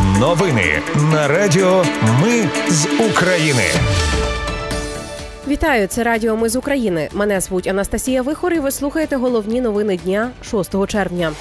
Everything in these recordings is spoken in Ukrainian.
Новини на Радіо Ми з України. Вітаю, це Радіо Ми з України. Мене звуть Анастасія Вихор і Ви слухаєте головні новини дня 6 червня.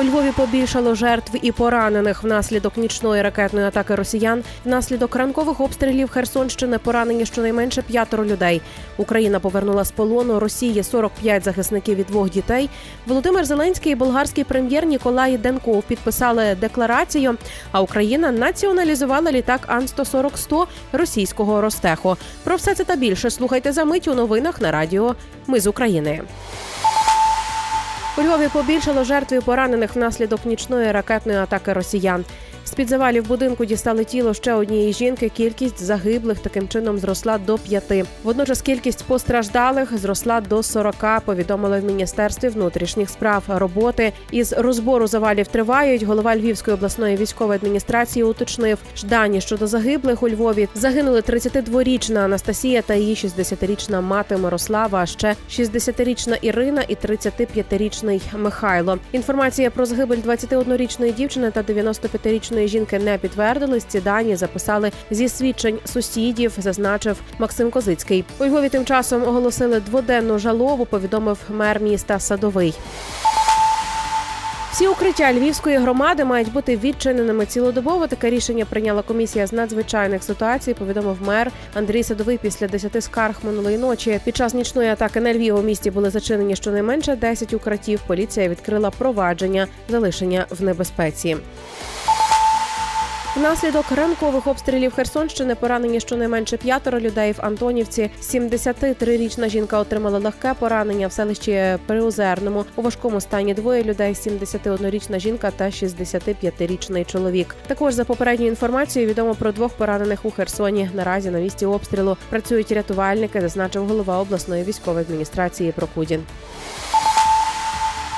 У Львові побільшало жертв і поранених внаслідок нічної ракетної атаки росіян. Внаслідок ранкових обстрілів Херсонщини поранені щонайменше п'ятеро людей. Україна повернула з полону Росії 45 захисників і двох дітей. Володимир Зеленський і болгарський прем'єр Ніколай Денков підписали декларацію. А Україна націоналізувала літак Ан 140 100 російського Ростеху. Про все це та більше слухайте за мить у новинах на радіо. Ми з України. У Львові побільшало жертв поранених внаслідок нічної ракетної атаки росіян. З під завалів будинку дістали тіло ще однієї жінки. Кількість загиблих таким чином зросла до п'яти. Водночас кількість постраждалих зросла до 40, Повідомили в міністерстві внутрішніх справ. Роботи із розбору завалів тривають. Голова Львівської обласної військової адміністрації уточнив дані щодо загиблих у Львові. Загинули 32-річна Анастасія та її 60-річна мати Мирослава. а Ще 60-річна Ірина і 35-річний Михайло. Інформація про загибель 21-річної дівчини та 95-річної жінки не підтвердились. Ці дані записали зі свідчень сусідів, зазначив Максим Козицький. У Львові тим часом оголосили дводенну жалобу. Повідомив мер міста Садовий. Всі укриття львівської громади мають бути відчиненими цілодобово. Таке рішення прийняла комісія з надзвичайних ситуацій. Повідомив мер Андрій Садовий після 10 скарг минулої ночі. Під час нічної атаки на Львів у місті були зачинені щонайменше 10 укриттів. Поліція відкрила провадження залишення в небезпеці. Внаслідок ранкових обстрілів Херсонщини поранені щонайменше п'ятеро людей в Антонівці. 73-річна жінка отримала легке поранення в селищі Приозерному. У важкому стані двоє людей: 71-річна жінка та 65-річний чоловік. Також за попередньою інформацією відомо про двох поранених у Херсоні. Наразі на місці обстрілу працюють рятувальники, зазначив голова обласної військової адміністрації Прокудін.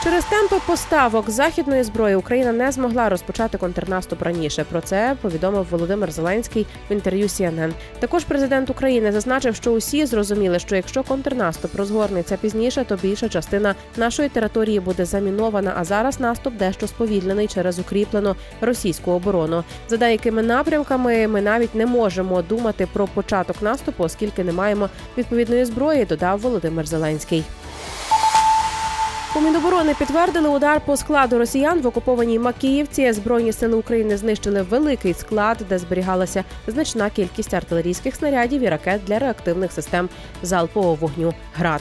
Через темпи поставок західної зброї Україна не змогла розпочати контрнаступ раніше. Про це повідомив Володимир Зеленський в інтерв'ю CNN. Також президент України зазначив, що усі зрозуміли, що якщо контрнаступ розгорнеться пізніше, то більша частина нашої території буде замінована. А зараз наступ дещо сповільнений через укріплену російську оборону. За деякими напрямками ми навіть не можемо думати про початок наступу, оскільки не маємо відповідної зброї. Додав Володимир Зеленський. У Міноборони підтвердили удар по складу росіян в окупованій Макіївці. Збройні сили України знищили великий склад, де зберігалася значна кількість артилерійських снарядів і ракет для реактивних систем залпового вогню ГРАД.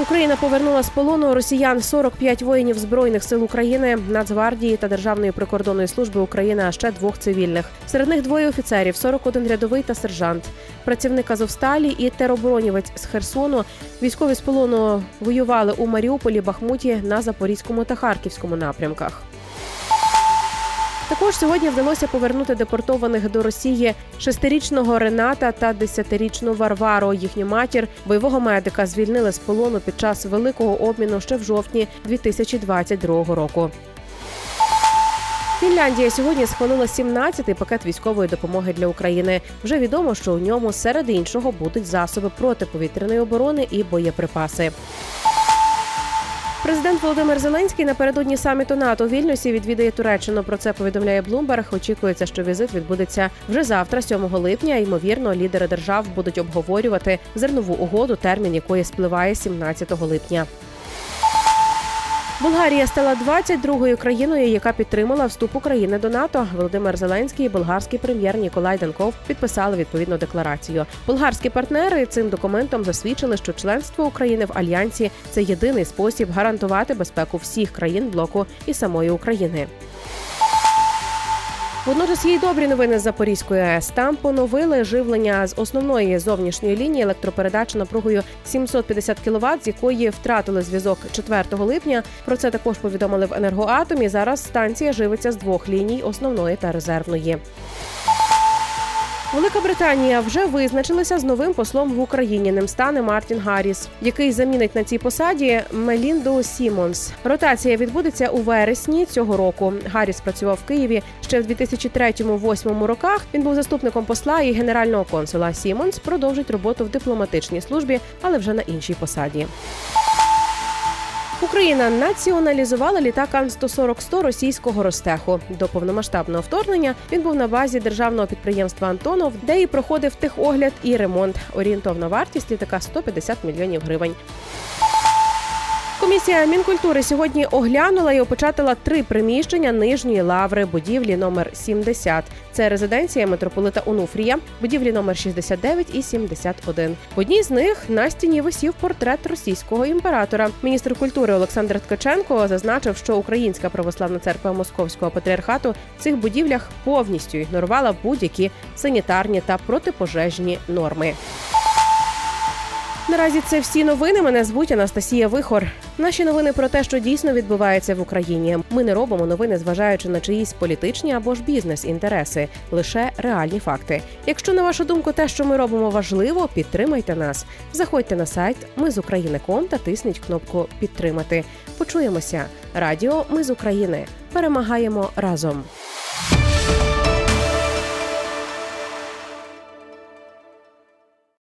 Україна повернула з полону росіян 45 воїнів збройних сил України, Нацгвардії та Державної прикордонної служби України, а ще двох цивільних. Серед них двоє офіцерів: 41 рядовий та сержант, працівник Азовсталі і тероборонівець з Херсону. Військові з полону воювали у Маріуполі, Бахмуті на Запорізькому та Харківському напрямках. Також сьогодні вдалося повернути депортованих до Росії шестирічного Рената та десятирічну Варвару. Їхню матір бойового медика звільнили з полону під час великого обміну ще в жовтні 2022 року. Фінляндія сьогодні схвалила 17-й пакет військової допомоги для України. Вже відомо, що у ньому серед іншого будуть засоби протиповітряної оборони і боєприпаси. Президент Володимир Зеленський напередодні саміту НАТО у Вільнюсі відвідає Туреччину. Про це повідомляє Блумберг. Очікується, що візит відбудеться вже завтра, 7 липня. Ймовірно, лідери держав будуть обговорювати зернову угоду, термін якої спливає 17 липня. Болгарія стала 22-ю країною, яка підтримала вступ України до НАТО. Володимир Зеленський і болгарський прем'єр Ніколай Данков підписали відповідну декларацію. Болгарські партнери цим документом засвідчили, що членство України в альянсі це єдиний спосіб гарантувати безпеку всіх країн блоку і самої України. Водночас є й добрі новини з Запорізької АЕС. Там поновили живлення з основної зовнішньої лінії електропередач напругою 750 кВт, з якої втратили зв'язок 4 липня. Про це також повідомили в енергоатомі. Зараз станція живиться з двох ліній основної та резервної. Велика Британія вже визначилася з новим послом в Україні. Ним стане Мартін Гарріс, який замінить на цій посаді Мелінду Сімонс. Ротація відбудеться у вересні цього року. Гарріс працював в Києві ще в 2003-2008 роках. Він був заступником посла і генерального консула. Сімонс продовжить роботу в дипломатичній службі, але вже на іншій посаді. Україна націоналізувала літак Ан-140-100 російського Ростеху. До повномасштабного вторгнення він був на базі державного підприємства Антонов, де і проходив техогляд і ремонт. Орієнтовна вартість літака 150 мільйонів гривень. Комісія мінкультури сьогодні оглянула і опечатала три приміщення нижньої лаври будівлі номер 70. Це резиденція митрополита Онуфрія, будівлі номер 69 і 71. В одній з них на стіні висів портрет російського імператора. Міністр культури Олександр Ткаченко зазначив, що Українська православна церква Московського патріархату в цих будівлях повністю ігнорувала будь-які санітарні та протипожежні норми. Наразі це всі новини. Мене звуть Анастасія Вихор. Наші новини про те, що дійсно відбувається в Україні. Ми не робимо новини, зважаючи на чиїсь політичні або ж бізнес-інтереси, лише реальні факти. Якщо на вашу думку, те, що ми робимо, важливо, підтримайте нас. Заходьте на сайт Ми з України.ком та тисніть кнопку Підтримати. Почуємося. Радіо Ми з України. Перемагаємо разом.